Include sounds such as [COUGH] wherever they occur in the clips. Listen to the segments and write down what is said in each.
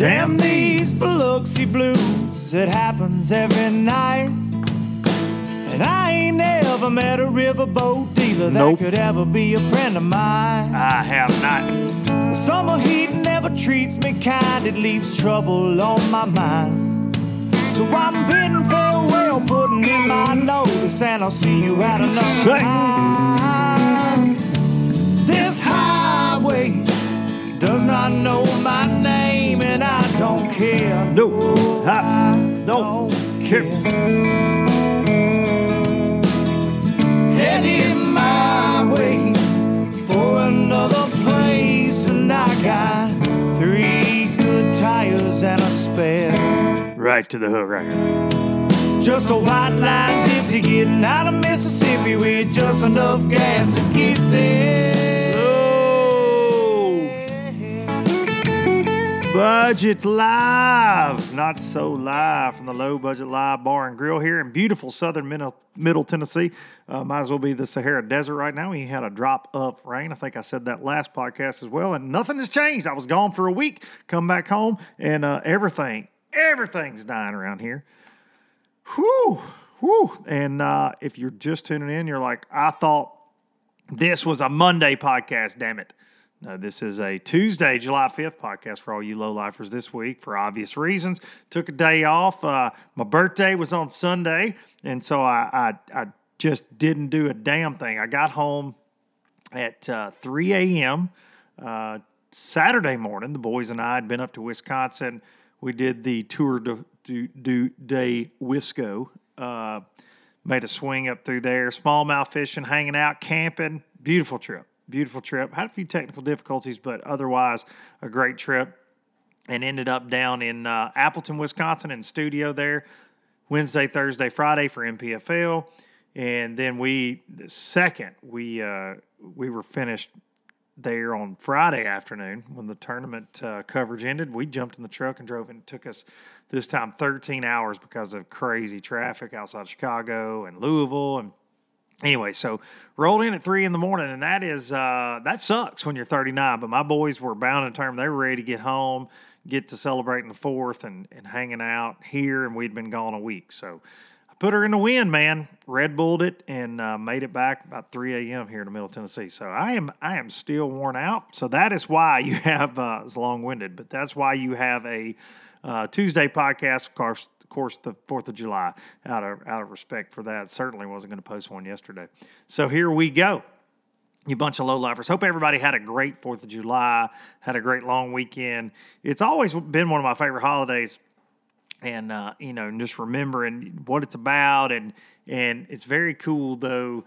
Damn these Biloxi blues, it happens every night. And I ain't never met a riverboat dealer that could ever be a friend of mine. I have not. The summer heat never treats me kind, it leaves trouble on my mind. So I'm bidding farewell, putting in my notice, and I'll see you at another Sing. time. This highway does not know my name, and I don't care. No, I don't care. Headed my way for another place, and I got three good tires and a spare. Right to the hook right here. Just a white line gypsy getting out of Mississippi with just enough gas to get there. Budget Live, not so live from the Low Budget Live Bar and Grill here in beautiful southern Middle, Tennessee. Uh, might as well be the Sahara Desert right now. We had a drop of rain. I think I said that last podcast as well, and nothing has changed. I was gone for a week, come back home, and uh, everything, everything's dying around here. Whew, whew. And uh, if you're just tuning in, you're like, I thought this was a Monday podcast, damn it. No, this is a Tuesday, July 5th podcast for all you low lifers this week for obvious reasons. Took a day off. Uh, my birthday was on Sunday, and so I, I, I just didn't do a damn thing. I got home at uh, 3 a.m. Uh, Saturday morning. The boys and I had been up to Wisconsin. We did the Tour de, de, de, de Wisco. Uh, made a swing up through there, smallmouth fishing, hanging out, camping. Beautiful trip. Beautiful trip. Had a few technical difficulties, but otherwise a great trip. And ended up down in uh, Appleton, Wisconsin, in studio there Wednesday, Thursday, Friday for NPFL, and then we the second we uh, we were finished there on Friday afternoon when the tournament uh, coverage ended. We jumped in the truck and drove, and it took us this time 13 hours because of crazy traffic outside Chicago and Louisville and anyway, so rolled in at three in the morning, and that is uh, that sucks when you're 39. But my boys were bound and determined; they were ready to get home, get to celebrating the fourth, and and hanging out here. And we'd been gone a week, so I put her in the wind, man. Red Bulled it and uh, made it back about 3 a.m. here in the middle Tennessee. So I am I am still worn out. So that is why you [LAUGHS] have uh, it's long winded, but that's why you have a uh, Tuesday podcast. Of course, course, the Fourth of July. Out of out of respect for that, certainly wasn't going to post one yesterday. So here we go. You bunch of low lifers. Hope everybody had a great Fourth of July. Had a great long weekend. It's always been one of my favorite holidays and uh, you know, just remembering what it's about, and and it's very cool though.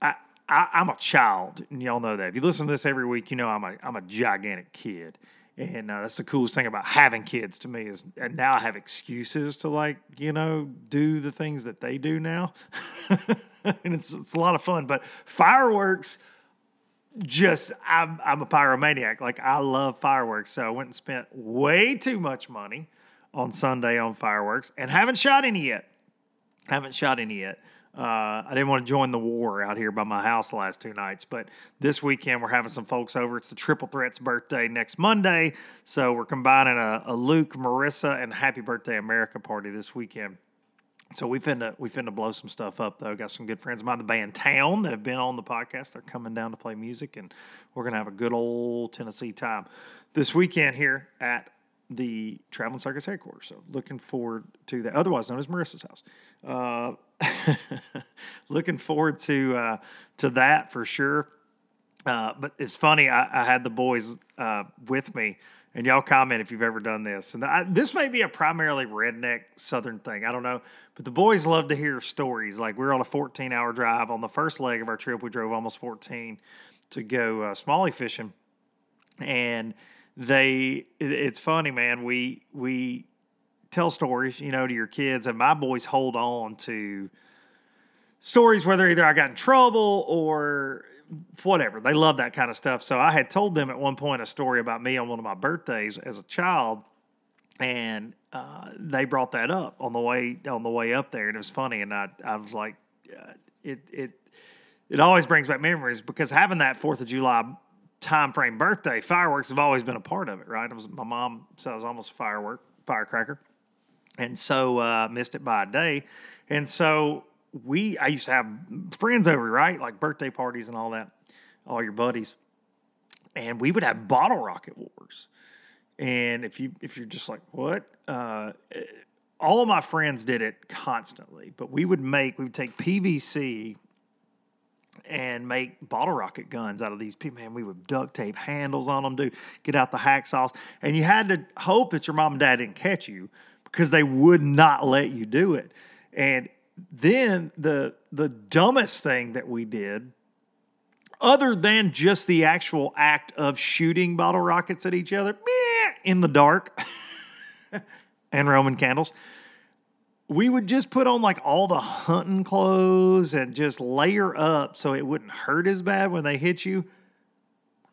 I, I I'm a child, and y'all know that. If you listen to this every week, you know I'm a I'm a gigantic kid, and uh, that's the coolest thing about having kids to me is, and now I have excuses to like you know do the things that they do now, [LAUGHS] and it's it's a lot of fun. But fireworks just I'm I'm a pyromaniac. Like I love fireworks. So I went and spent way too much money on Sunday on fireworks and haven't shot any yet. Haven't shot any yet. Uh, I didn't want to join the war out here by my house the last two nights, but this weekend we're having some folks over. It's the Triple Threats birthday next Monday, so we're combining a, a Luke, Marissa, and Happy Birthday America party this weekend. So we finna we finna blow some stuff up though. Got some good friends of mine, the band Town, that have been on the podcast. They're coming down to play music, and we're gonna have a good old Tennessee time this weekend here at the Traveling Circus headquarters. So looking forward to that. Otherwise known as Marissa's house. Uh, [LAUGHS] looking forward to uh, to that for sure. Uh, but it's funny. I, I had the boys uh, with me, and y'all comment if you've ever done this. And I, this may be a primarily redneck Southern thing. I don't know, but the boys love to hear stories. Like we are on a 14 hour drive on the first leg of our trip. We drove almost 14 to go uh, smallie fishing, and they. It, it's funny, man. We we tell stories, you know, to your kids, and my boys hold on to stories whether either I got in trouble or whatever. They love that kind of stuff. So I had told them at one point a story about me on one of my birthdays as a child, and uh, they brought that up on the way on the way up there, and it was funny. And I I was like, uh, it it it always brings back memories because having that Fourth of July time frame birthday fireworks have always been a part of it, right? It was my mom was almost a firework firecracker, and so uh, missed it by a day, and so we I used to have friends over, right? Like birthday parties and all that, all your buddies. And we would have bottle rocket wars. And if you if you're just like, what? Uh, all of my friends did it constantly, but we would make we would take PVC and make bottle rocket guns out of these people. Man, we would duct tape handles on them, do get out the hacksaws, and you had to hope that your mom and dad didn't catch you because they would not let you do it. And then the the dumbest thing that we did other than just the actual act of shooting bottle rockets at each other in the dark [LAUGHS] and roman candles we would just put on like all the hunting clothes and just layer up so it wouldn't hurt as bad when they hit you.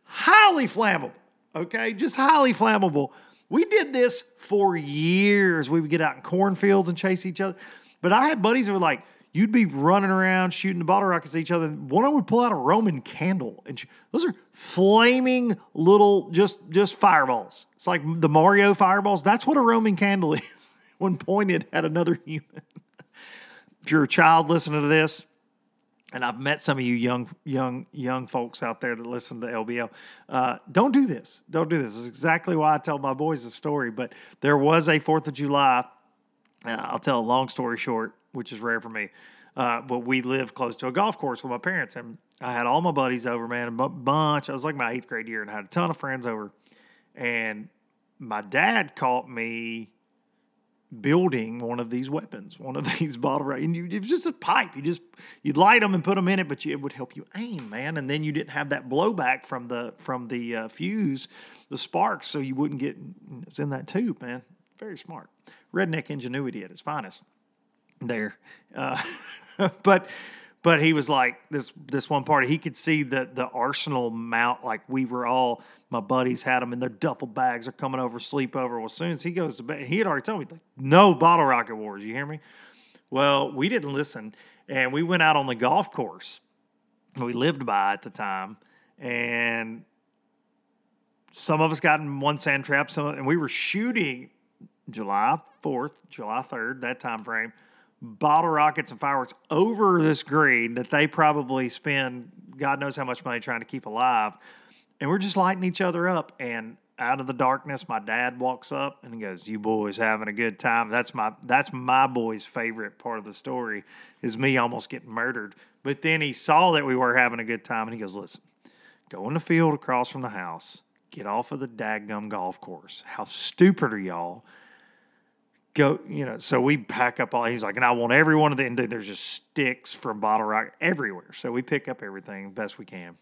Highly flammable okay? Just highly flammable we did this for years we would get out in cornfields and chase each other but I had buddies who were like, you'd be running around shooting the bottle rockets at each other. One of them would pull out a Roman candle, and those are flaming little just just fireballs. It's like the Mario fireballs. That's what a Roman candle [LAUGHS] is when pointed at another human. if you're a child listening to this, and I've met some of you young young young folks out there that listen to LBL. Uh, don't do this. Don't do this. This is exactly why I tell my boys the story. But there was a Fourth of July uh, I'll tell a long story short, which is rare for me. Uh, but we lived close to a golf course with my parents, and I had all my buddies over, man, a bunch. I was like my eighth grade year, and I had a ton of friends over. And my dad caught me building one of these weapons, one of [LAUGHS] these bottle rockets. And you, it was just a pipe. You just you'd light them and put them in it, but you, it would help you aim, man. And then you didn't have that blowback from the from the uh, fuse, the sparks, so you wouldn't get it's in that tube, man. Very smart redneck ingenuity at its finest there. Uh, [LAUGHS] but but he was like this this one party. He could see the the arsenal mount. Like we were all my buddies had them in their duffel bags. Are coming over sleepover. Well, as soon as he goes to bed, he had already told me like no bottle rocket wars. You hear me? Well, we didn't listen, and we went out on the golf course we lived by at the time, and some of us got in one sand trap. Some and we were shooting July 4th, July 3rd, that time frame, bottle rockets and fireworks over this green that they probably spend God knows how much money trying to keep alive. And we're just lighting each other up. And out of the darkness, my dad walks up and he goes, "You boys having a good time?" That's my that's my boy's favorite part of the story is me almost getting murdered. But then he saw that we were having a good time and he goes, "Listen, go in the field across from the house, get off of the daggum golf course. How stupid are y'all?" Go, you know, so we pack up all, he's like, and I want every one of them, there's just sticks from Bottle Rock everywhere. So we pick up everything best we can.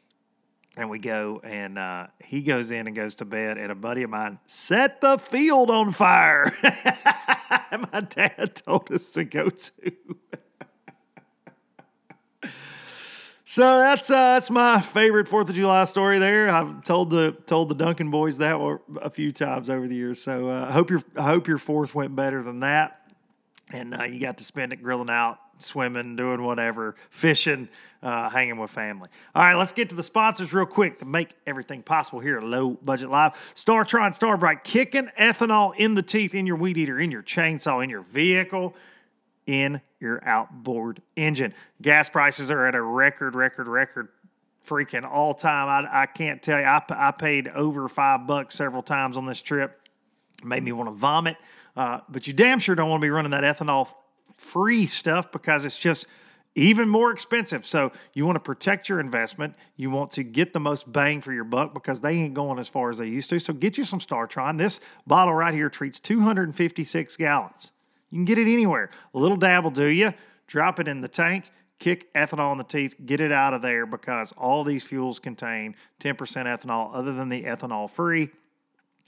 And we go, and uh, he goes in and goes to bed, and a buddy of mine set the field on fire. [LAUGHS] My dad told us to go to. [LAUGHS] So that's uh, that's my favorite Fourth of July story. There, I've told the told the Duncan boys that a few times over the years. So uh, I hope your I hope your fourth went better than that, and uh, you got to spend it grilling out swimming, doing whatever, fishing, uh, hanging with family. All right, let's get to the sponsors real quick to make everything possible here at Low Budget Live. StarTron, Star brite, kicking ethanol in the teeth in your weed eater, in your chainsaw, in your vehicle, in your outboard engine. Gas prices are at a record, record, record freaking all time. I, I can't tell you. I, I paid over five bucks several times on this trip. Made me want to vomit. Uh, but you damn sure don't want to be running that ethanol free stuff because it's just even more expensive. So you want to protect your investment. You want to get the most bang for your buck because they ain't going as far as they used to. So get you some StarTron. This bottle right here treats 256 gallons. You can get it anywhere. A little dab will do you. Drop it in the tank, kick ethanol in the teeth, get it out of there because all these fuels contain 10% ethanol other than the ethanol free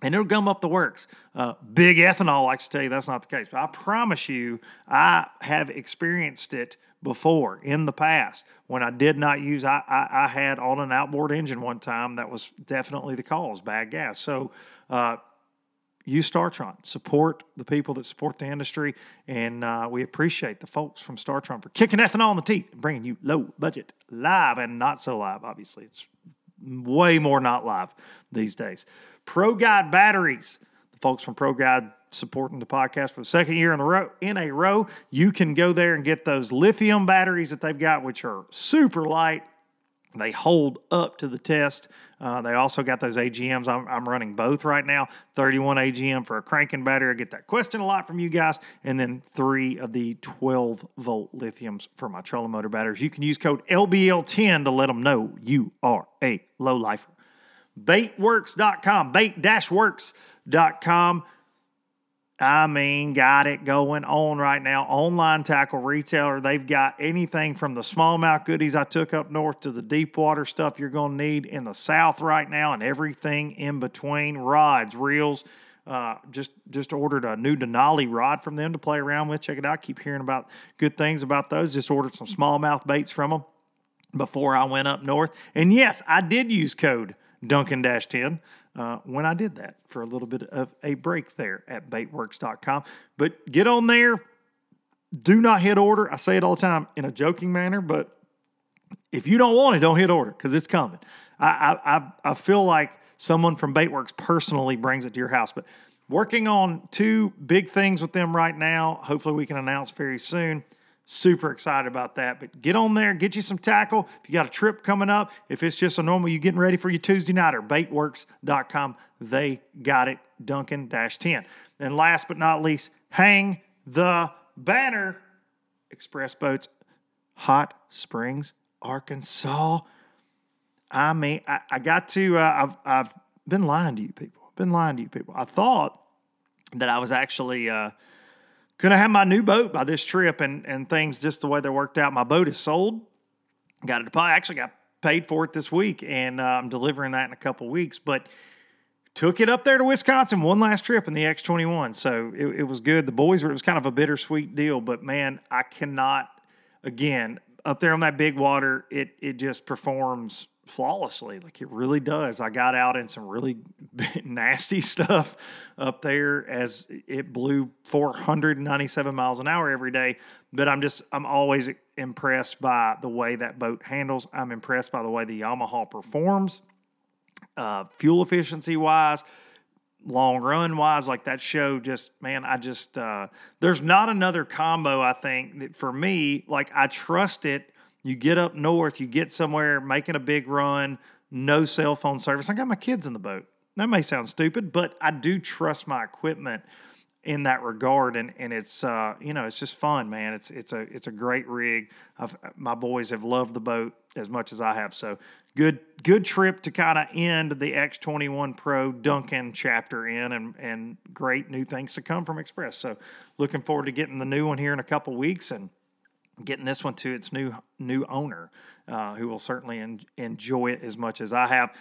and it'll gum up the works. Uh, big ethanol likes to tell you that's not the case, but I promise you, I have experienced it before in the past when I did not use. I, I, I had on an outboard engine one time that was definitely the cause, bad gas. So. Uh, use StarTron. Support the people that support the industry, and uh, we appreciate the folks from StarTron for kicking ethanol in the teeth and bringing you low budget live and not so live. Obviously, it's way more not live these days. Pro Guide batteries. The folks from Pro Guide supporting the podcast for the second year in a row. In a row, you can go there and get those lithium batteries that they've got, which are super light. They hold up to the test. Uh, they also got those AGMs. I'm, I'm, running both right now 31 AGM for a cranking battery. I get that question a lot from you guys. And then three of the 12 volt lithiums for my trolling motor batteries. You can use code LBL10 to let them know you are a low lifer baitworks.com, bait-works.com. I mean, got it going on right now. Online tackle retailer. They've got anything from the smallmouth goodies I took up north to the deep water stuff you're going to need in the south right now and everything in between. Rods, reels. Uh, just just ordered a new Denali rod from them to play around with. Check it out. Keep hearing about good things about those. Just ordered some smallmouth baits from them before I went up north. And yes, I did use code Duncan 10 uh, when I did that for a little bit of a break there at baitworks.com. But get on there. Do not hit order. I say it all the time in a joking manner, but if you don't want it, don't hit order because it's coming. I, I, I feel like someone from Baitworks personally brings it to your house. But working on two big things with them right now. Hopefully, we can announce very soon. Super excited about that. But get on there, get you some tackle. If you got a trip coming up, if it's just a normal, you getting ready for your Tuesday night or baitworks.com, they got it, Duncan 10. And last but not least, hang the banner. Express Boats, Hot Springs, Arkansas. I mean, I, I got to, uh, I've, I've been lying to you people. I've been lying to you people. I thought that I was actually, uh, Gonna have my new boat by this trip and, and things just the way they worked out. My boat is sold. Got it. I actually got paid for it this week and uh, I'm delivering that in a couple weeks. But took it up there to Wisconsin one last trip in the X21. So it, it was good. The boys were, it was kind of a bittersweet deal, but man, I cannot, again, up there on that big water, it, it just performs flawlessly. Like it really does. I got out in some really [LAUGHS] nasty stuff up there as it blew 497 miles an hour every day. But I'm just, I'm always impressed by the way that boat handles. I'm impressed by the way the Yamaha performs, uh, fuel efficiency wise. Long run wise, like that show, just man, I just uh, there's not another combo. I think that for me, like I trust it you get up north, you get somewhere making a big run, no cell phone service. I got my kids in the boat. That may sound stupid, but I do trust my equipment in that regard, and and it's uh, you know it's just fun, man. It's it's a it's a great rig. I've, my boys have loved the boat as much as I have. So good good trip to kind of end the X21 Pro Duncan chapter in, and and great new things to come from Express. So looking forward to getting the new one here in a couple weeks and getting this one to its new new owner, uh, who will certainly en- enjoy it as much as I have.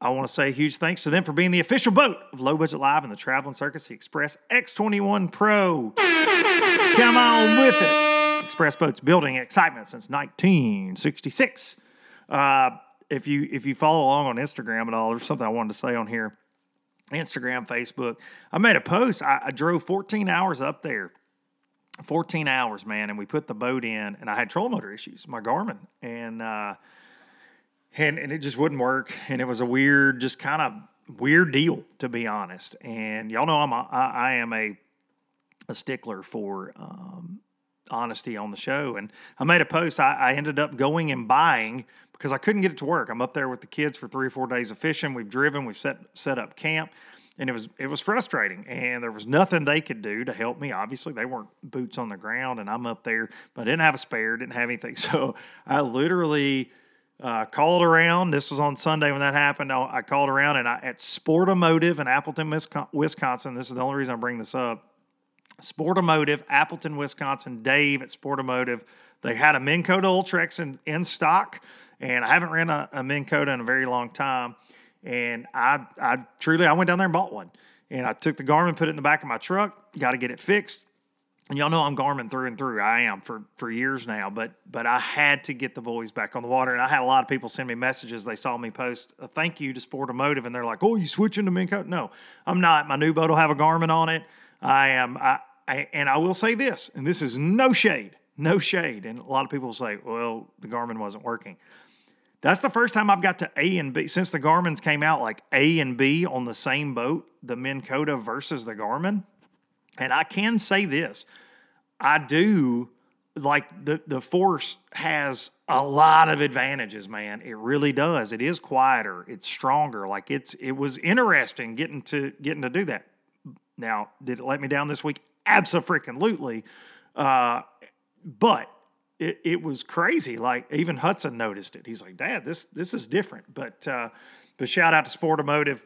I want to say huge thanks to them for being the official boat of Low Budget Live and the Traveling Circus, the Express X21 Pro. Come on with it. Express Boats building excitement since 1966. Uh, if you if you follow along on Instagram at all, there's something I wanted to say on here. Instagram, Facebook. I made a post. I, I drove 14 hours up there 14 hours, man, and we put the boat in, and I had trolling motor issues, my Garmin, and uh, and and it just wouldn't work, and it was a weird, just kind of weird deal, to be honest. And y'all know I'm a, I, I am a a stickler for um, honesty on the show, and I made a post. I, I ended up going and buying because I couldn't get it to work. I'm up there with the kids for three or four days of fishing. We've driven, we've set set up camp and it was it was frustrating and there was nothing they could do to help me. Obviously they weren't boots on the ground and i'm up there but i didn't have a spare didn't have anything. [LAUGHS] So i literally uh, called around. This was on sunday when that happened. I, I called around and I, at sportomotive in appleton wisconsin this is the only reason i bring this up. Sportomotive appleton wisconsin dave at sportomotive they had a minn kota ultrex in, in stock and i haven't ran a, a minn kota in a very long time and I, I truly, I went down there and bought one. And I took the Garmin, put it in the back of my truck, got to get it fixed. And y'all know I'm Garmin through and through. I am for for years now, but but I had to get the boys back on the water. And I had a lot of people send me messages. They saw me post a thank you to Sportomotive, and they're like, "Oh, you switching to Minn Kota?" No, I'm not. My new boat will have a Garmin on it. I am. I, I and I will say this, and this is no shade, no shade. And a lot of people say, "Well, the Garmin wasn't working." That's the first time I've got to A and B since the Garmin's came out, like A and B on the same boat, the Minn Kota versus the Garmin. And I can say this I do like the, the Force has a lot of advantages, man. It really does. It is quieter, it's stronger. Like it's it was interesting getting to getting to do that. Now, did it let me down this week? Absolutely. Uh, but it, it was crazy. Like even Hudson noticed it. He's like, Dad, this this is different. But uh, but shout out to Sportomotive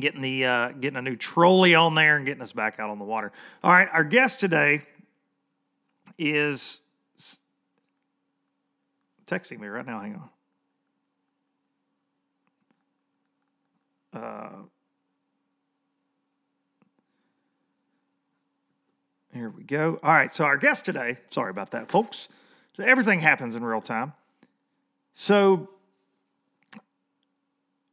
getting the uh, getting a new trolley on there and getting us back out on the water. All right, our guest today is texting me right now. Hang on. Uh, here we go. All right, so our guest today, sorry about that, folks, so everything happens in real time. So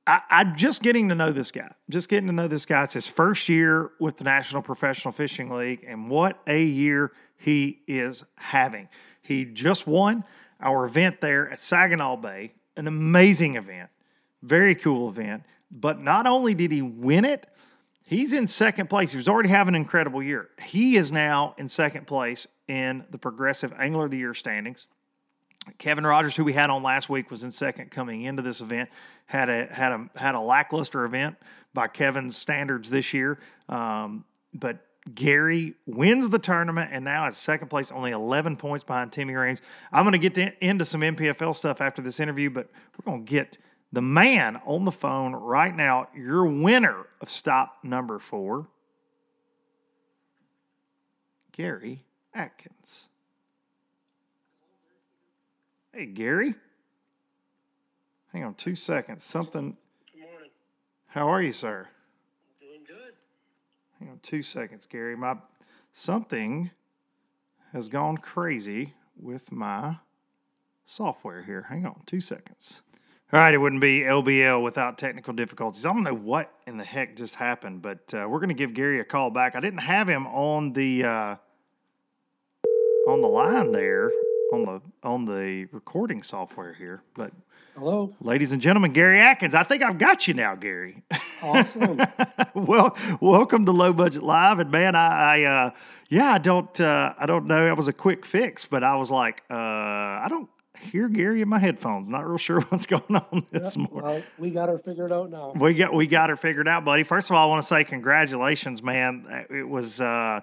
I, am just getting to know this guy. Just getting to know this guy. It's his first year with the National Professional Fishing League, and what a year he is having. He just won our event there at Saginaw Bay, an amazing event, very cool event. But not only did he win it, he's in second place. He was already having an incredible year. He is now in second place in the Progressive Angler of the Year standings. Kevin Rogers, who we had on last week, was in second coming into this event. had a had a had a lackluster event by Kevin's standards this year, um, but Gary wins the tournament and now is second place, only 11 points behind Timmy Raines. I'm going to get to, into some NPFL stuff after this interview, but we're going to get the man on the phone right now. Your winner of stop number four, Gary Atkins. Hey, Gary. Hang on two seconds. Something. Good morning. How are you, sir? Doing good. Hang on two seconds, Gary. My something has gone crazy with my software here. Hang on two seconds. All right, it wouldn't be LBL without technical difficulties. I don't know what in the heck just happened, but uh, we're going to give Gary a call back. I didn't have him on the uh, on the line there on the on the recording software here. But hello, ladies and gentlemen, Gary Atkins. I think I've got you now, Gary. Awesome. [LAUGHS] well, welcome to Low Budget Live, and man, I, I uh, yeah, I don't uh, I don't know. It was a quick fix, but I was like, uh, I don't hear Gary in my headphones. Not real sure [LAUGHS] what's going on this yep, morning. Well, we got her figured out now. We got we got her figured out, buddy. First of all, I want to say congratulations, man. It was uh,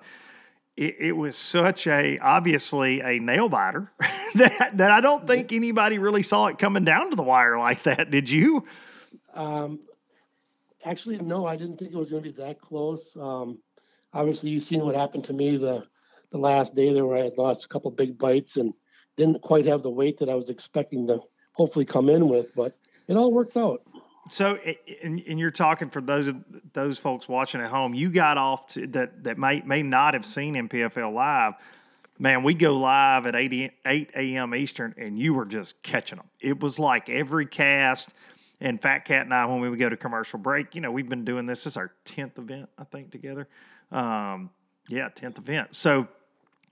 it, it, was such a obviously a nail biter [LAUGHS] that that I don't think anybody really saw it coming down to the wire like that. Did you? Um, actually, no, I didn't think it was going to be that close. Um, obviously, you've seen what happened to me the the last day there, where I had lost a couple big bites and didn't quite have the weight that I was expecting to hopefully come in with, but it all worked out. So, and, and, you're talking for those of those folks watching at home. You got off to, that that may may not have seen NPFL live. Man, we go live at 8, 8 a.m. Eastern, and you were just catching them. It was like every cast. And Fat Cat and I, when we would go to commercial break, you know, we've been doing this. This is our tenth event, I think, together. Um, yeah, tenth event. So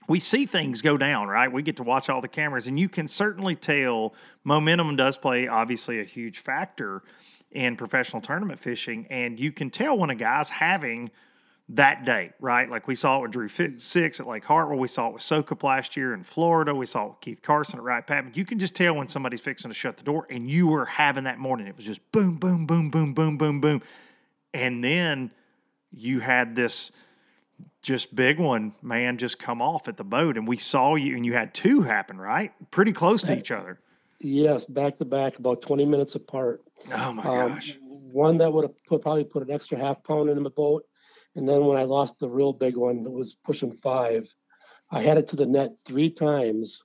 we see things go down, right? We get to watch all the cameras, and you can certainly tell momentum does play obviously a huge factor in professional tournament fishing, and you can tell when a guy's having that day, right? Like we saw it with Drew Six at Lake Hartwell. We saw it with Sokup last year in Florida. We saw it with Keith Carson at Wright Patman. You can just tell when somebody's fixing to shut the door, and you were having that morning. It was just boom, boom, boom, boom, boom, boom, boom. And then you had this just big one, man, just come off at the boat. And we saw you, and you had two happen, right? Pretty close to each other. Yes, back to back, about 20 minutes apart. Oh, my Um, gosh. One that would have put, probably put an extra half pound in the boat. And then when I lost the real big one that was pushing five, I had it to the net three times.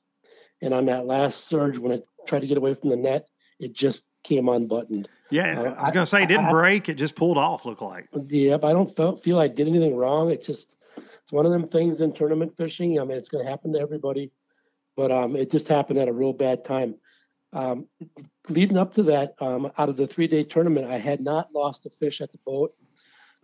And on that last surge, when I tried to get away from the net, it just came unbuttoned. Yeah, uh, I was going to say, it didn't I- break. It just pulled off, looked like. Yep, I don't feel, feel I did anything wrong. It just it's one of them things in tournament fishing. I mean, it's going to happen to everybody, but um, it just happened at a real bad time. Um, leading up to that, um, out of the three day tournament, I had not lost a fish at the boat,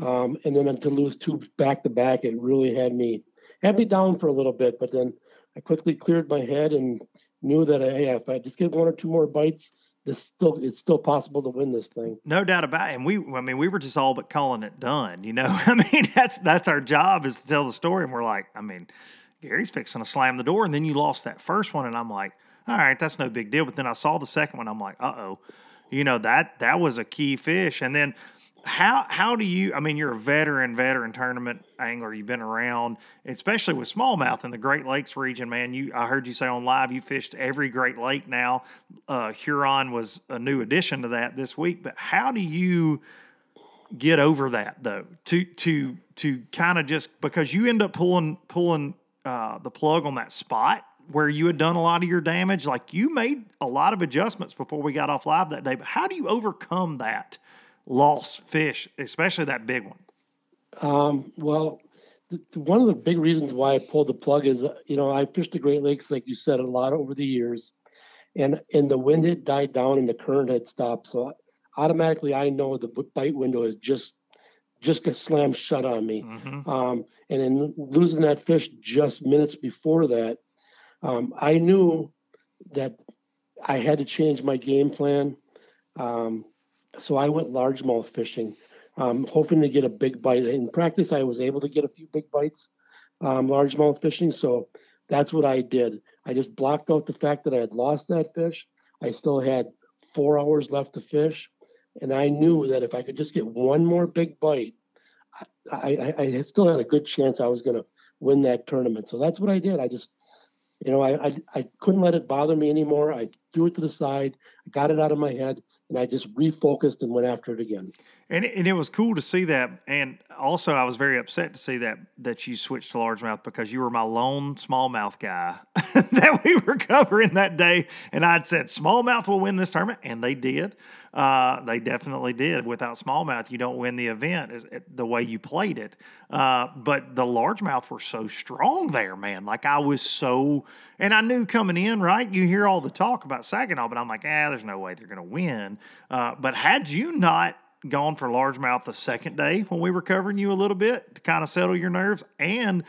um, and then to lose two back to back, it really had me had me down for a little bit. But then I quickly cleared my head and knew that hey, if I just get one or two more bites, this still it's still possible to win this thing. No doubt about it. And we, I mean, we were just all but calling it done. You know, [LAUGHS] I mean, that's that's our job is to tell the story. And we're like, I mean, Gary's fixing to slam the door, and then you lost that first one, and I'm like, all right, that's no big deal. But then I saw the second one, I'm like, uh oh, you know that that was a key fish. And then how how do you? I mean, you're a veteran, veteran tournament angler. You've been around, especially with smallmouth in the Great Lakes region, man. You I heard you say on live you fished every Great Lake now. Uh, Huron was a new addition to that this week. But how do you? get over that though to to to kind of just because you end up pulling pulling uh, the plug on that spot where you had done a lot of your damage like you made a lot of adjustments before we got off live that day but how do you overcome that lost fish especially that big one Um, well, th- one of the big reasons why I pulled the plug is, uh, you know, I fished the Great Lakes, like you said, a lot over the years, and and the wind had died down and the current had stopped. So automatically, I know the bite window is just just got slammed shut on me. mm-hmm. Um, and in losing that fish just minutes before that, um, I knew that I had to change my game plan. Um, so I went largemouth fishing, um, hoping to get a big bite. In practice, I was able to get a few big bites, um, largemouth fishing. So that's what I did. I just blocked out the fact that I had lost that fish. I still had four hours left to fish. And I knew that if I could just get one more big bite, I, I, I still had a good chance I was going to win that tournament. So that's what I did. I just, you know, I, I, I couldn't let it bother me anymore. I threw it to the side, I got it out of my head, and I just refocused and went after it again. And it, and it was cool to see that, and also I was very upset to see that that you switched to largemouth because you were my lone smallmouth guy [LAUGHS] that we were covering that day, and I'd said smallmouth will win this tournament, and they did. Uh, they definitely did. Without smallmouth, you don't win the event as, the way you played it. Uh, but the largemouth were so strong there, man. Like I was so, and I knew coming in, right? You hear all the talk about Saginaw, but I'm like, ah, there's no way they're going to win. Uh, but had you not gone for largemouth the second day when we were covering you a little bit to kind of settle your nerves and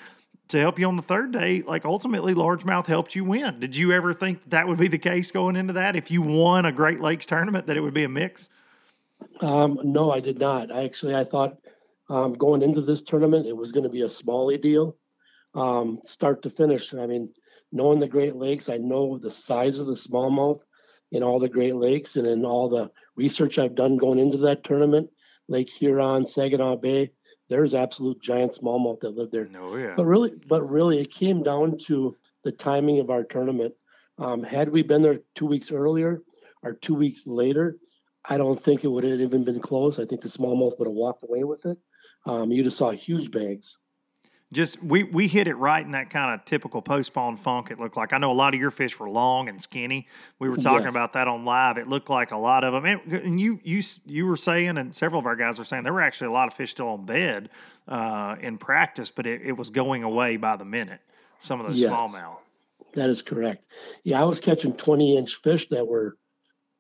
to help you on the third day, like ultimately largemouth helped you win. Did you ever think that would be the case going into that? If you won a Great Lakes tournament, that it would be a mix? Um, no, I did not. I actually, I thought um, going into this tournament, it was going to be a smally deal, um, start to finish. I mean, knowing the Great Lakes, I know the size of the smallmouth in all the Great Lakes, and in all the research I've done going into that tournament, Lake Huron, Saginaw Bay, there's absolute giant smallmouth that live there. No, yeah. But really, but really, it came down to the timing of our tournament. Um, had we been there two weeks earlier or two weeks later, I don't think it would have even been close. I think the smallmouth would have walked away with it. Um, you'd have saw huge bags. Just we we hit it right in that kind of typical post-spawn funk. It looked like I know a lot of your fish were long and skinny. We were talking Yes. about that on live. It looked like a lot of them, and, and you you you were saying, and several of our guys were saying there were actually a lot of fish still on bed uh, in practice, but it, it was going away by the minute. Some of those Yes. smallmouth. That is correct. Yeah, I was catching 20 inch fish that were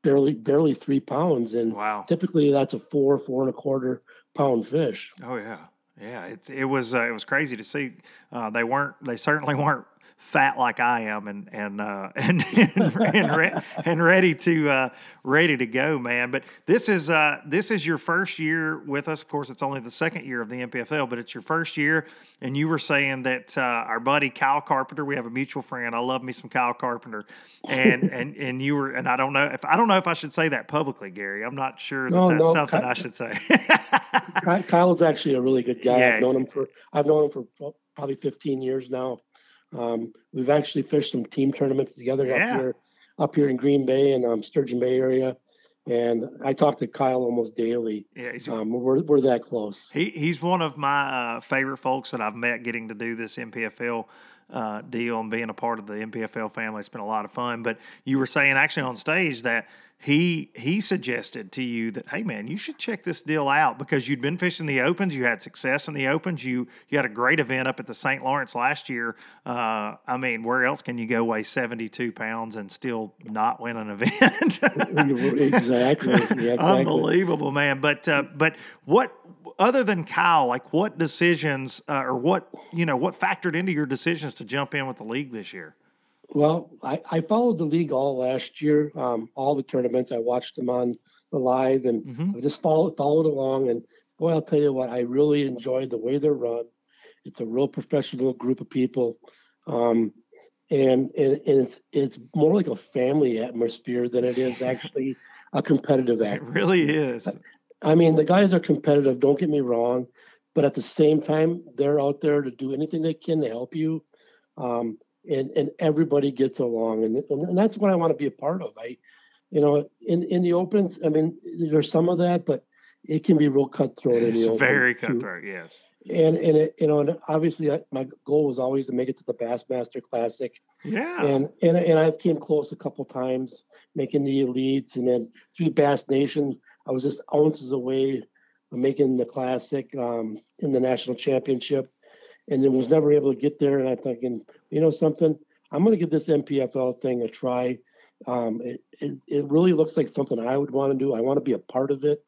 barely barely three pounds, and Wow. typically that's a four four and a quarter pound fish. Oh yeah, yeah. It's it was uh, it was crazy to see. Uh, they weren't. They certainly [LAUGHS] weren't fat like I am and and uh, and [LAUGHS] and, and, re- and, ready to uh, ready to go, man. But this is uh, this is your first year with us. Of course, it's only the second year of the NPFL, but it's your first year. And you were saying that uh, our buddy Kyle Carpenter, we have a mutual friend. I love me some Kyle Carpenter, and [LAUGHS] and and you were, and I don't know if I don't know if I should say that publicly, Gary. I'm not sure that no, that's no, something Kyle, I should say. Kyle is actually a really good guy. Yeah. I've known him for I've known him for probably 15 years now. Um, we've actually fished some team tournaments together yeah. up here, up here in Green Bay and um, Sturgeon Bay area. And I talk to Kyle almost daily. Yeah, um, we're we're that close. He he's one of my uh, favorite folks that I've met getting to do this NPFL uh, deal and being a part of the NPFL family. It's been a lot of fun. But you were saying actually on stage that he he suggested to you that hey man you should check this deal out because you'd been fishing the opens you had success in the opens you you had a great event up at the st lawrence last year. Uh, i mean where else can you go weigh 72 pounds and still not win an [LAUGHS] event? Exactly. Exactly. Unbelievable man. But uh, but what other than kyle like what decisions uh, or what you know what factored into your decisions to jump in with the league this year well, I, I followed the league all last year, um, all the tournaments. I watched them on the live, and mm-hmm. I just followed followed along. And boy, I'll tell you what, I really enjoyed the way they're run. It's a real professional group of people, um, and, and and it's it's more like a family atmosphere than it is [LAUGHS] actually a competitive atmosphere. It really is. I mean, the guys are competitive. Don't get me wrong, but at the same time, they're out there to do anything they can to help you. Um, and and everybody gets along and, and that's what i want to be a part of. I you know in in the opens i mean there's some of that but it can be real cutthroat it's very cutthroat too. yes. And and it, you know and obviously I, my goal was always to make it to the bassmaster classic. Yeah. And and, and I've came close a couple times making the elites and then through bass nation i was just ounces away from making the classic um, in the national championship and then was never able to get there. And I'm thinking, you know something, I'm going to give this NPFL thing a try. Um, it, it, it really looks like something I would want to do. I want to be a part of it.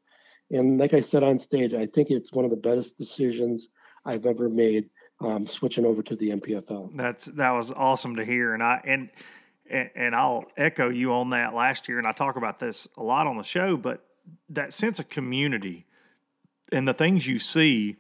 And like I said on stage, I think it's one of the best decisions I've ever made um, switching over to the NPFL. That's that was awesome to hear, and I and and I'll echo you on that last year, and I talk about this a lot on the show. But that sense of community and the things you see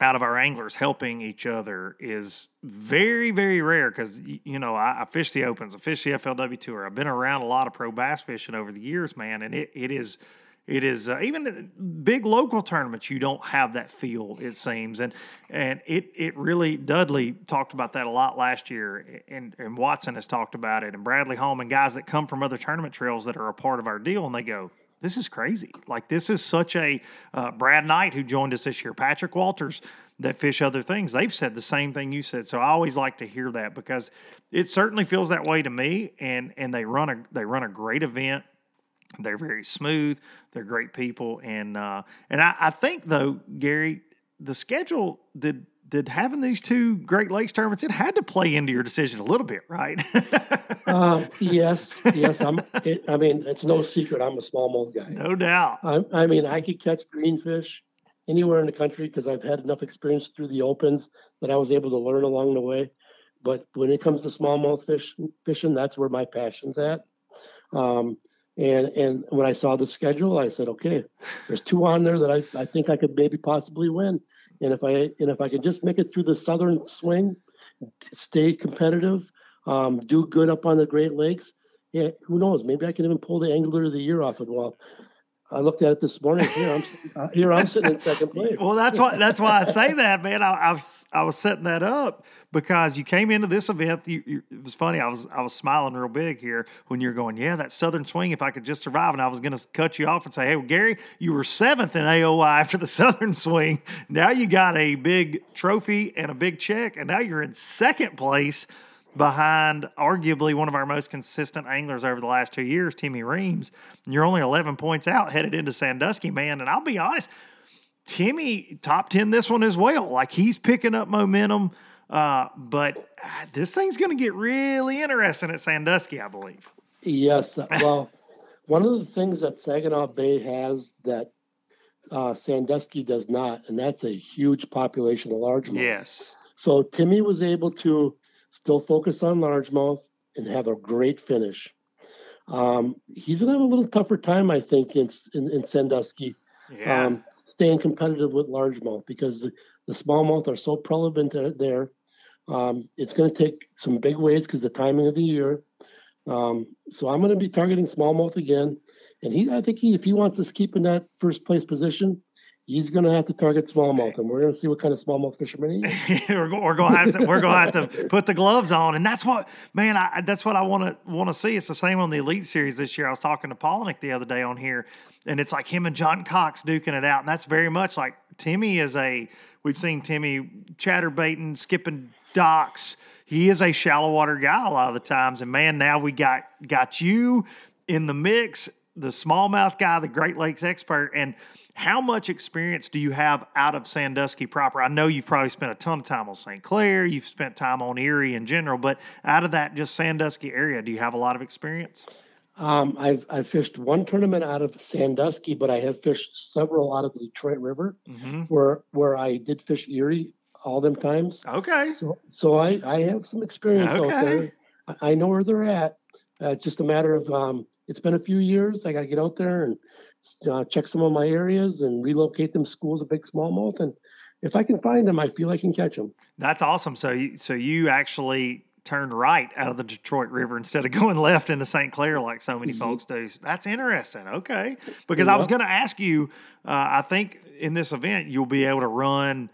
out of our anglers helping each other is very, very rare because, you know, I, I, fish the opens, I fish the FLW tour. I've been around a lot of pro bass fishing over the years, man, and it, it is. It is uh, even big local tournaments. You don't have that feel, it seems, and and it it really Dudley talked about that a lot last year, and and Watson has talked about it, and Bradley Holman, guys that come from other tournament trails that are a part of our deal, and they go, this is crazy. Like this is such a uh, Brad Knight who joined us this year, Patrick Walters that fish other things. They've said the same thing you said. So I always like to hear that because it certainly feels that way to me. And and they run a they run a great event. They're very smooth. They're great people. And uh, and I, I think though, Gary, the schedule did did having these two Great Lakes tournaments, it had to play into your decision a little bit, right? [LAUGHS] uh, yes, yes. I'm. It, I mean, it's no secret. I'm a smallmouth guy. No doubt. I, I mean, I could catch greenfish anywhere in the country because I've had enough experience through the opens that I was able to learn along the way. But when it comes to smallmouth fish fishing, that's where my passion's at. Um, and and when I saw the schedule, I said, okay, there's two on there that I, I think I could maybe possibly win. And if I and if I can just make it through the southern swing, stay competitive, um, do good up on the Great Lakes, yeah, who knows? Maybe I can even pull the angler of the year off it. Well, I looked at it this morning. Here I'm uh, here I'm sitting in second [LAUGHS] place. well, that's why that's why I say that, man. I, I, was I was setting that up because you came into this event. You, you, it was funny. I was I was smiling real big here when you're going, yeah, that Southern Swing. If I could just survive, and I was going to cut you off and say, hey, well, Gary, you were seventh in AOY [LAUGHS] after the Southern Swing. Now you got a big trophy and a big check, and now you're in second place behind arguably one of our most consistent anglers over the last two years, Timmy Reams. You're only 11 points out headed into Sandusky, man. And I'll be honest, Timmy top 10 this one as well. Like he's picking up momentum. Uh, but uh, this thing's going to get really interesting at Sandusky, I believe. Yes. Uh, well, [LAUGHS] one of the things that Saginaw Bay has that uh, Sandusky does not, and that's a huge population, a large one. Yes. So Timmy was able to still focus on largemouth and have a great finish. Um, he's gonna have a little tougher time, I think, in in, in Sandusky, Yeah. um, staying competitive with largemouth because the, the smallmouth are so prevalent there. there. Um, it's going to take some big weights because the timing of the year. Um, so I'm going to be targeting smallmouth again, and he, I think he, if he wants to keep in that first place position, he's going to have to target smallmouth, and we're going to see what kind of smallmouth fisherman he is. [LAUGHS] we're, going to have to we're going to have to [LAUGHS] put the gloves on, and that's what man. I, that's what I want to want to see. It's the same on the Elite Series this year. I was talking to Polnick the other day on here, and it's like him and John Cox duking it out, and that's very much like Timmy is a. We've seen Timmy chatterbaiting, skipping docks. He is a shallow water guy a lot of the times, and man, now we got got you in the mix, the smallmouth guy, the Great Lakes expert, and how much experience do you have out of Sandusky proper? I know you've probably spent a ton of time on St. Clair, you've spent time on Erie in general, but out of that just Sandusky area, do you have a lot of experience? Um, I've I've fished one tournament out of Sandusky, but I have fished several out of the Detroit River, Mm-hmm. where where I did fish Erie all them times. Okay. So so I I have some experience Okay. out there. I, know where they're at. Uh, it's just a matter of um, it's been a few years. I got to get out there and uh, check some of my areas and relocate them schools of big smallmouth. And if I can find them, I feel I can catch them. That's awesome. So you so you actually turned right out of the Detroit River instead of [LAUGHS] going left into St. Clair like so many Mhm. folks do. That's interesting. Okay. Because I was going to ask you, uh, I think in this event you'll be able to run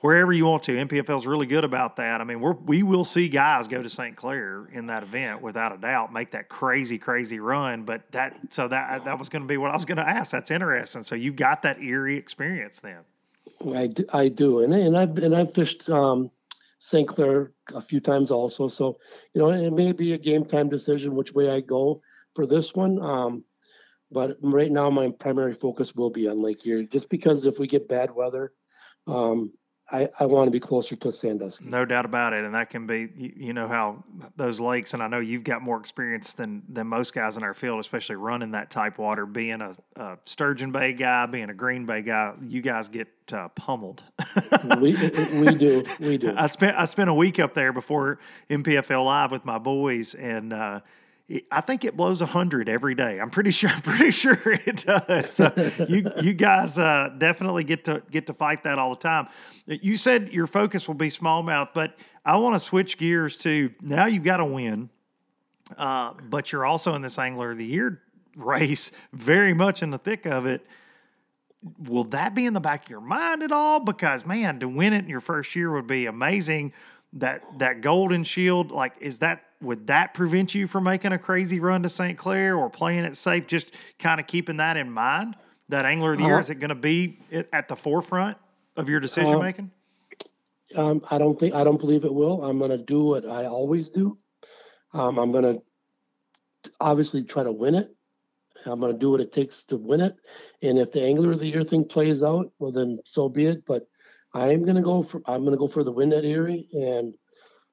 wherever you want to. NPFL is really good about that. I mean, we're, we will see guys go to St. Clair in that event without a doubt, make that crazy, crazy run. But that, so that that was going to be what I was going to ask. That's interesting. So you've got that Erie experience then. I I do, and and I've and I've fished um, St. Clair a few times also. So you know, it may be a game time decision which way I go for this one. Um, but right now, my primary focus will be on Lake Erie, just because if we get bad weather, um, I I want to be closer to Sandusky. No doubt about it, and that can be you, you know how those lakes, and I know you've got more experience than than most guys in our field, especially running that type water. Being a, a Sturgeon Bay guy, being a Green Bay guy, you guys get uh, pummeled. [LAUGHS] we we do we do. I spent I spent a week up there before NPFL Live with my boys, and uh, I think it blows hundred every day. I'm pretty sure. [LAUGHS] I'm pretty sure it does. So you you guys uh, definitely get to get to fight that all the time. You said your focus will be smallmouth, but I want to switch gears to now. You've got to win, uh, but you're also in this Angler of the Year race, very much in the thick of it will that be in the back of your mind at all? Because man, to win it in your first year would be amazing. That that golden shield, like, is that would that prevent you from making a crazy run to St. Clair or playing it safe? Just kind of keeping that in mind. That angler of the year Uh-huh. is it going to be at the forefront of your decision making? Um, I don't think I don't believe it will. I'm going to do what I always do. Um, I'm going to obviously try to win it. I'm going to do what it takes to win it. And if the angler of the year thing plays out, well then so be it. But I am going to go for I'm going to go for the win at Erie, and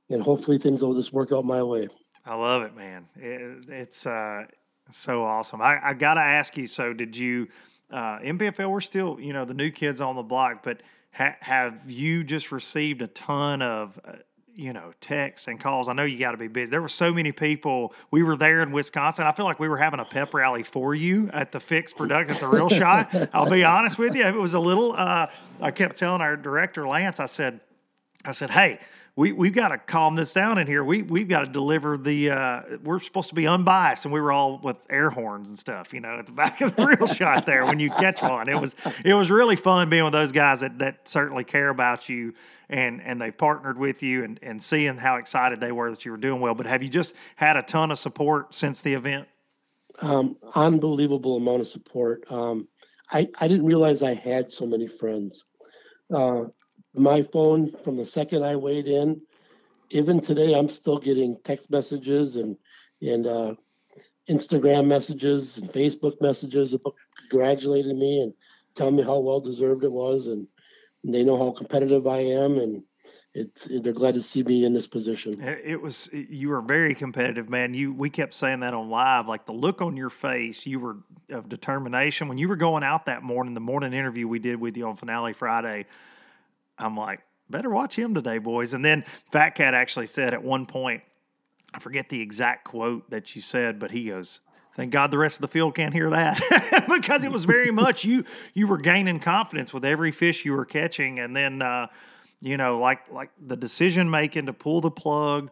and hopefully things will just work out my way. I love it, man. It, it's uh, so awesome. I, I got to ask you. So, did you uh, NPFL? We're still, you know, the new kids on the block, but ha- have you just received a ton of, uh, you know, texts and calls? I know you got to be busy. There were so many people. We were there in Wisconsin. I feel like we were having a pep rally for you at the fixed production, at the real shot. [LAUGHS] I'll be honest with you. It was a little. Uh, I kept telling our director Lance. I said, I said, hey, we, we've got to calm this down in here. We, we've got to deliver the, uh, we're supposed to be unbiased. And we were all with air horns and stuff, you know, at the back of the [LAUGHS] real shot there when you catch one. It was, it was really fun being with those guys that, that certainly care about you and, and they partnered with you and, and seeing how excited they were that you were doing well. But have you just had a ton of support since the event? um, unbelievable amount of support. Um, I, I didn't realize I had so many friends. Uh, my phone, from the second I weighed in, even today, I'm still getting text messages and and uh, Instagram messages and Facebook messages congratulating me and telling me how well deserved it was, and, and they know how competitive I am, and it's they're glad to see me in this position. It it was you were very competitive, man. You we kept saying that on live, like the look on your face, you were of determination when you were going out that morning. The morning interview we did with you on Finale Friday, I'm like, better watch him today, boys. And then Fat Cat actually said at one point, I forget the exact quote that you said, but he goes, Thank God the rest of the field can't hear that [LAUGHS] because it was very [LAUGHS] much you you were gaining confidence with every fish you were catching, and then uh, you know like like the decision making to pull the plug,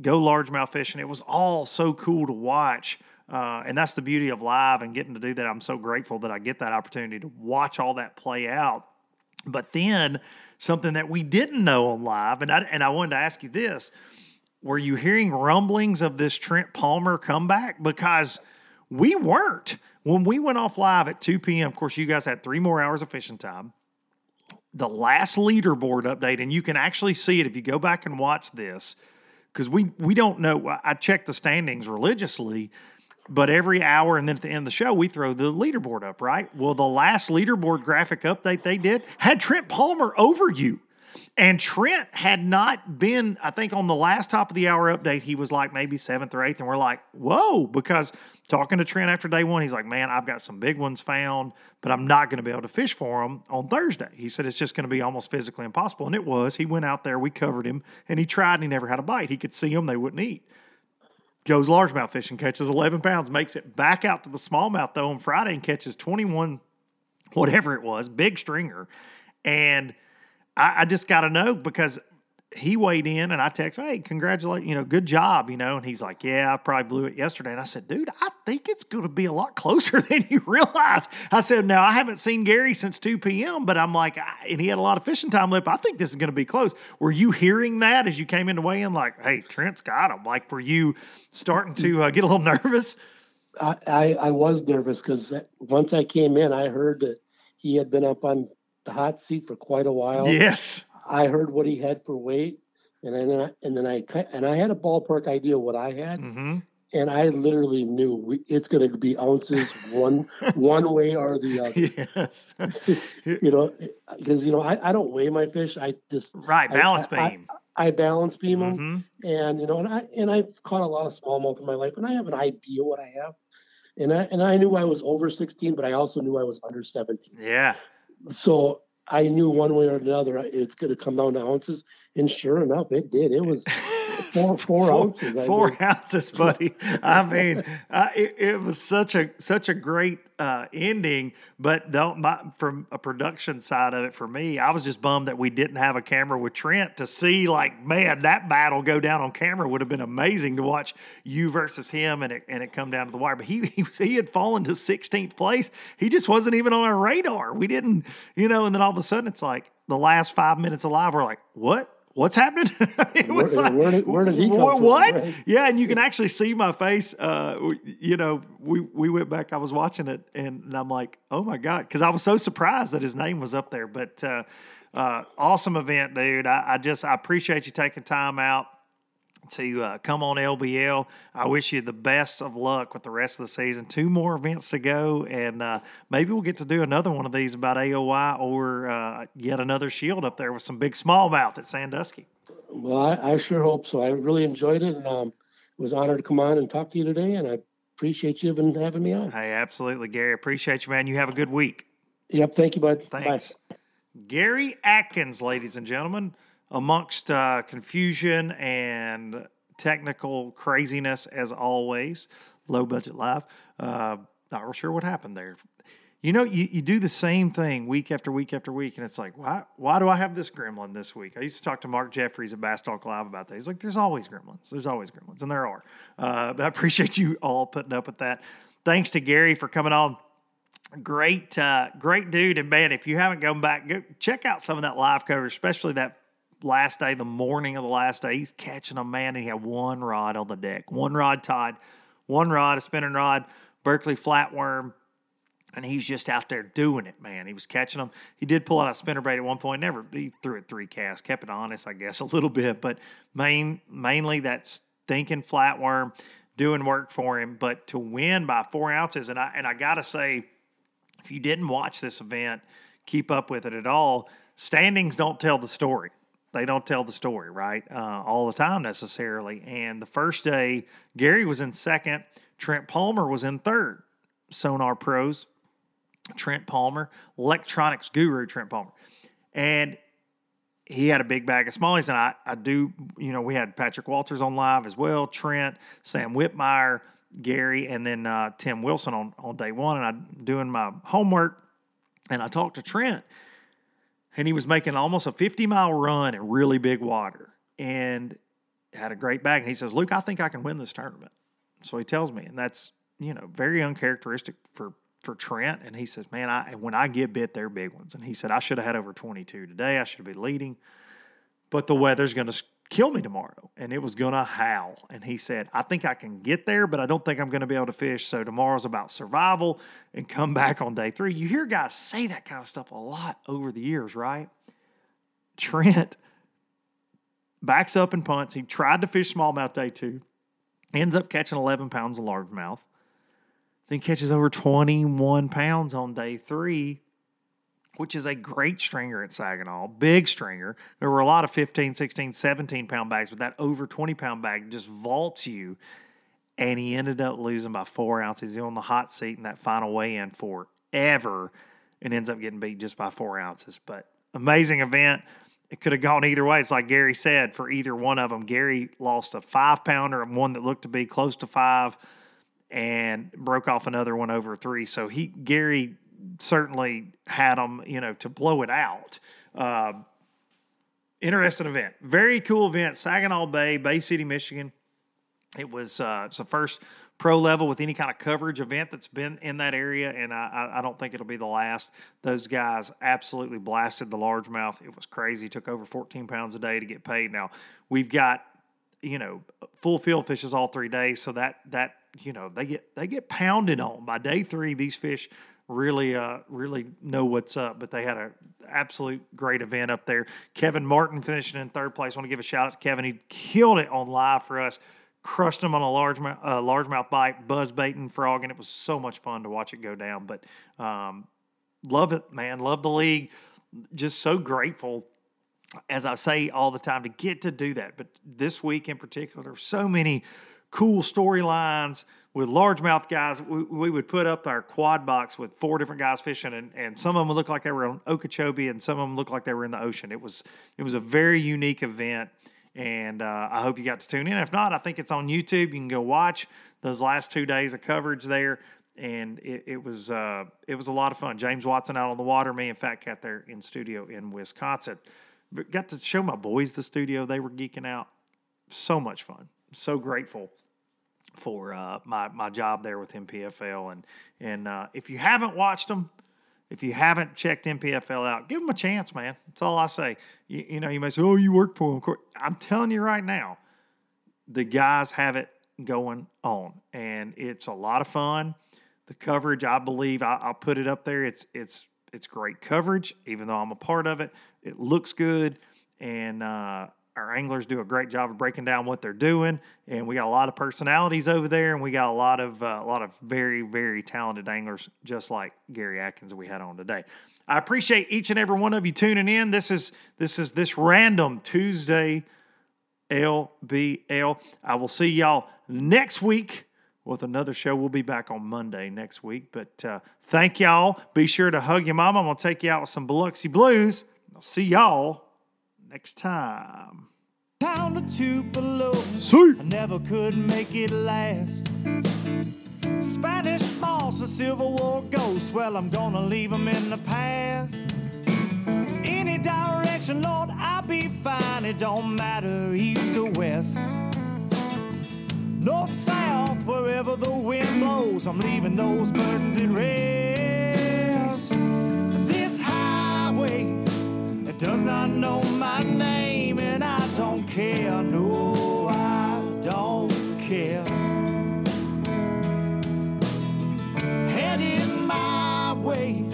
go largemouth fishing. It was all so cool to watch. Uh, and that's the beauty of live and getting to do that. I'm so grateful that I get that opportunity to watch all that play out. But then something that we didn't know on live, and I, and I wanted to ask you this were you hearing rumblings of this Trent Palmer comeback? Because we weren't. When we went off live at 2 p.m., of course, you guys had three more hours of fishing time. The last leaderboard update, and you can actually see it if you go back and watch this, because we we don't know. I check the standings religiously, but every hour and then at the end of the show, we throw the leaderboard up, right? Well, the last leaderboard graphic update they did had Trent Palmer over you. And Trent had not been, I think, on the last top of the hour update, he was like maybe seventh or eighth. And we're like, whoa, because talking to Trent after day one, he's like, man, I've got some big ones found, but I'm not going to be able to fish for them on Thursday. He said it's just going to be almost physically impossible. And it was. He went out there, we covered him, and he tried and he never had a bite. He could see them, they wouldn't eat. Goes largemouth fishing, catches 11 pounds, makes it back out to the smallmouth though on Friday and catches 21, whatever it was, big stringer. And – I, I just got to know because he weighed in and I text, hey, congratulate, you know, good job, you know. And he's like, yeah, I probably blew it yesterday. And I said, dude, I think it's going to be a lot closer [LAUGHS] than you realize. I said, now I haven't seen Gary since 2 p.m., but I'm like, and he had a lot of fishing time left. I think this is going to be close. Were you hearing that as you came into weigh in? Like, hey, Trent's got him. Like, were you starting to uh, get a little [LAUGHS] nervous? I, I, I was nervous because once I came in, I heard that he had been up on the hot seat for quite a while. Yes, I heard what he had for weight, and then I, and then I and I had a ballpark idea what I had, mm-hmm. and I literally knew we, it's going to be ounces one one [LAUGHS] way or the other. Yes, [LAUGHS] you know, because you know I, I don't weigh my fish. I just right balance I, beam. I, I, balance beam them, mm-hmm. and you know, and I and I've caught a lot of smallmouth in my life, and I have an idea what I have. And I and I knew I was over 16, but I also knew I was under 17. Yeah so I knew one way or another it's going to come down to ounces, and sure enough, it did. It was [LAUGHS] four four, four ounces. I four ounces, buddy. I mean, uh, it, it, was such a such a great uh, ending. But don't my, from a production side of it, for me, I was just bummed that we didn't have a camera with Trent to see. Like, man, that battle go down on camera would have been amazing to watch you versus him, and it and it come down to the wire. But he he, he had fallen to 16th place. He just wasn't even on our radar. We didn't, you know. And then all of a sudden, it's like the last five minutes alive. We're like, what? What's happening? [LAUGHS] it was where, like, where, did, where did he come what? From, right? Yeah, and you can actually see my face. Uh, you know, we we went back. I was watching it, and, and I'm like, oh my god, because I was so surprised that his name was up there. But uh, uh, awesome event, dude. I, I just I appreciate you taking time out to uh, come on LBL. I wish you the best of luck with the rest of the season. Two more events to go, and uh, maybe we'll get to do another one of these about AOY or uh, yet another shield up there with some big smallmouth at Sandusky. Well, I, I, sure hope so. I really enjoyed it, and um, was honored to come on and talk to you today. And I appreciate you having, having me on. Hey, absolutely, Gary. Appreciate you, man. You have a good week. Yep. Thank you, bud. Thanks. Bye. Gary Atkins, ladies and gentlemen amongst uh, confusion and technical craziness as always. Low budget live. Uh, not real sure what happened there. You know, you, you do the same thing week after week after week, and it's like, why why do I have this gremlin this week? I used to talk to Mark Jeffries at Bass Talk Live about that. He's like, there's always gremlins. There's always gremlins, and there are. Uh, but I appreciate you all putting up with that. Thanks to Gary for coming on great uh, great dude and man if you haven't gone back go check out some of that live coverage especially that last day, the morning of the last day, he's catching a man and he had one rod on the deck, one rod tied, one rod, a spinning rod, Berkley flatworm, and he's just out there doing it, man. He was catching them. He did pull out a spinner bait at one point. Never he threw it three casts, kept it honest, I guess, [LAUGHS] a little bit, but main mainly that stinking flatworm doing work for him. But to win by four ounces, and I and I gotta say, if you didn't watch this event, keep up with it at all. Standings don't tell the story they don't tell the story, right? Uh, all the time necessarily. And the first day, Gary was in second, Trent Palmer was in third. Sonar Pros, Trent Palmer, electronics guru Trent Palmer. And he had a big bag of smallies, and I, I do, you know, we had Patrick Walters on live as well, Trent, Sam Whitmire, Gary, and then uh, Tim Wilson on, on day one. And I'm doing my homework, and I talked to Trent, and he was making almost a 50 mile run in really big water and had a great bag. And he says, Luke, I think I can win this tournament. So he tells me, and that's, you know, very uncharacteristic for for Trent, and he says, "Man, I and when I get bit, they're big ones." And he said, "I should have had over 22 today. I should been leading, but the weather's going to kill me tomorrow, and it was going to howl." And he said, "I think I can get there, but I don't think I'm going to be able to fish. So tomorrow's about survival and come back on day three. You hear guys say that kind of stuff a lot over the years, right? Trent backs up and punts. He tried to fish smallmouth day two, ends up catching 11 pounds of largemouth then catches over 21 pounds on day three, which is a great stringer at Saginaw, big stringer. There were a lot of 15, 16, 17 pound bags, but that over 20 pound bag just vaults you. And he ended up losing by four ounces. He's on the hot seat in that final weigh in forever and ends up getting beat just by four ounces. But amazing event. It could have gone either way. It's like Gary said for either one of them. Gary lost a five pounder and one that looked to be close to five and broke off another one over three. So he Gary certainly had them, you know, to blow it out. Uh, interesting event, very cool event. Saginaw Bay, Bay City, Michigan. It was uh, it's the first pro level with any kind of coverage event that's been in that area, and I, I don't think it'll be the last. Those guys absolutely blasted the largemouth. It was crazy. Took over 14 pounds a day to get paid. Now we've got you know full field fishes all three days, so that that you know they get they get pounded on by day three. These fish really uh really know what's up. But they had a absolute great event up there. Kevin Martin finishing in third place. Want to give a shout out to Kevin. He killed it on live for us. Crushed him on a large uh, largemouth bite, buzz baiting frog, and it was so much fun to watch it go down. But um, love it, man. Love the league. Just so grateful as I say all the time, to get to do that. But this week in particular, so many cool storylines with largemouth guys. We, we, would put up our quad box with four different guys fishing, and, and some of them would look like they were on Okeechobee, and some of them looked like they were in the ocean. It was it was a very unique event, and uh, I hope you got to tune in. If not, I think it's on YouTube. You can go watch those last two days of coverage there. And it, it was uh, it was a lot of fun. James Watson out on the water, me and Fat Cat there in studio in Wisconsin. Got to show my boys the studio. They were geeking out. So much fun. So grateful for uh, my my job there with NPFL. And and uh, if you haven't watched them, if you haven't checked NPFL out, give them a chance, man. That's all I say. You, you know, you may say, "Oh, you work for them." I'm telling you right now, the guys have it going on, and it's a lot of fun. The coverage, I believe, I, will put it up there. It's it's it's great coverage, even though I'm a part of it. It looks good, and uh, our anglers do a great job of breaking down what they're doing, and we got a lot of personalities over there, and we got a lot of uh, a lot of very very talented anglers, just like Gary Atkins we had on today. I appreciate each and every one of you tuning in. This is this is this random Tuesday LBL. I will see y'all next week with another show. We'll be back on Monday next week. But uh, thank y'all. Be sure to hug your mama. I'm gonna take you out with some Biloxi Blues. I'll see y'all next time. Town to Tupelo. See. I never could make it last. Spanish moss, a Civil War ghost. Well, I'm gonna leave them in the past. Any direction, Lord, I'll be fine. It don't matter, east or west. North, south, wherever the wind blows, I'm leaving those burdens at rest. This highway does not know my name, and I don't care. No, I don't care. Heading my way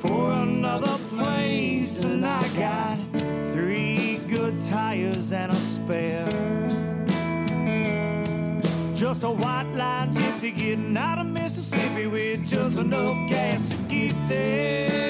for another place, and I got three good tires and a spare. Just a white line gypsy getting out of Mississippi with just enough gas to get there.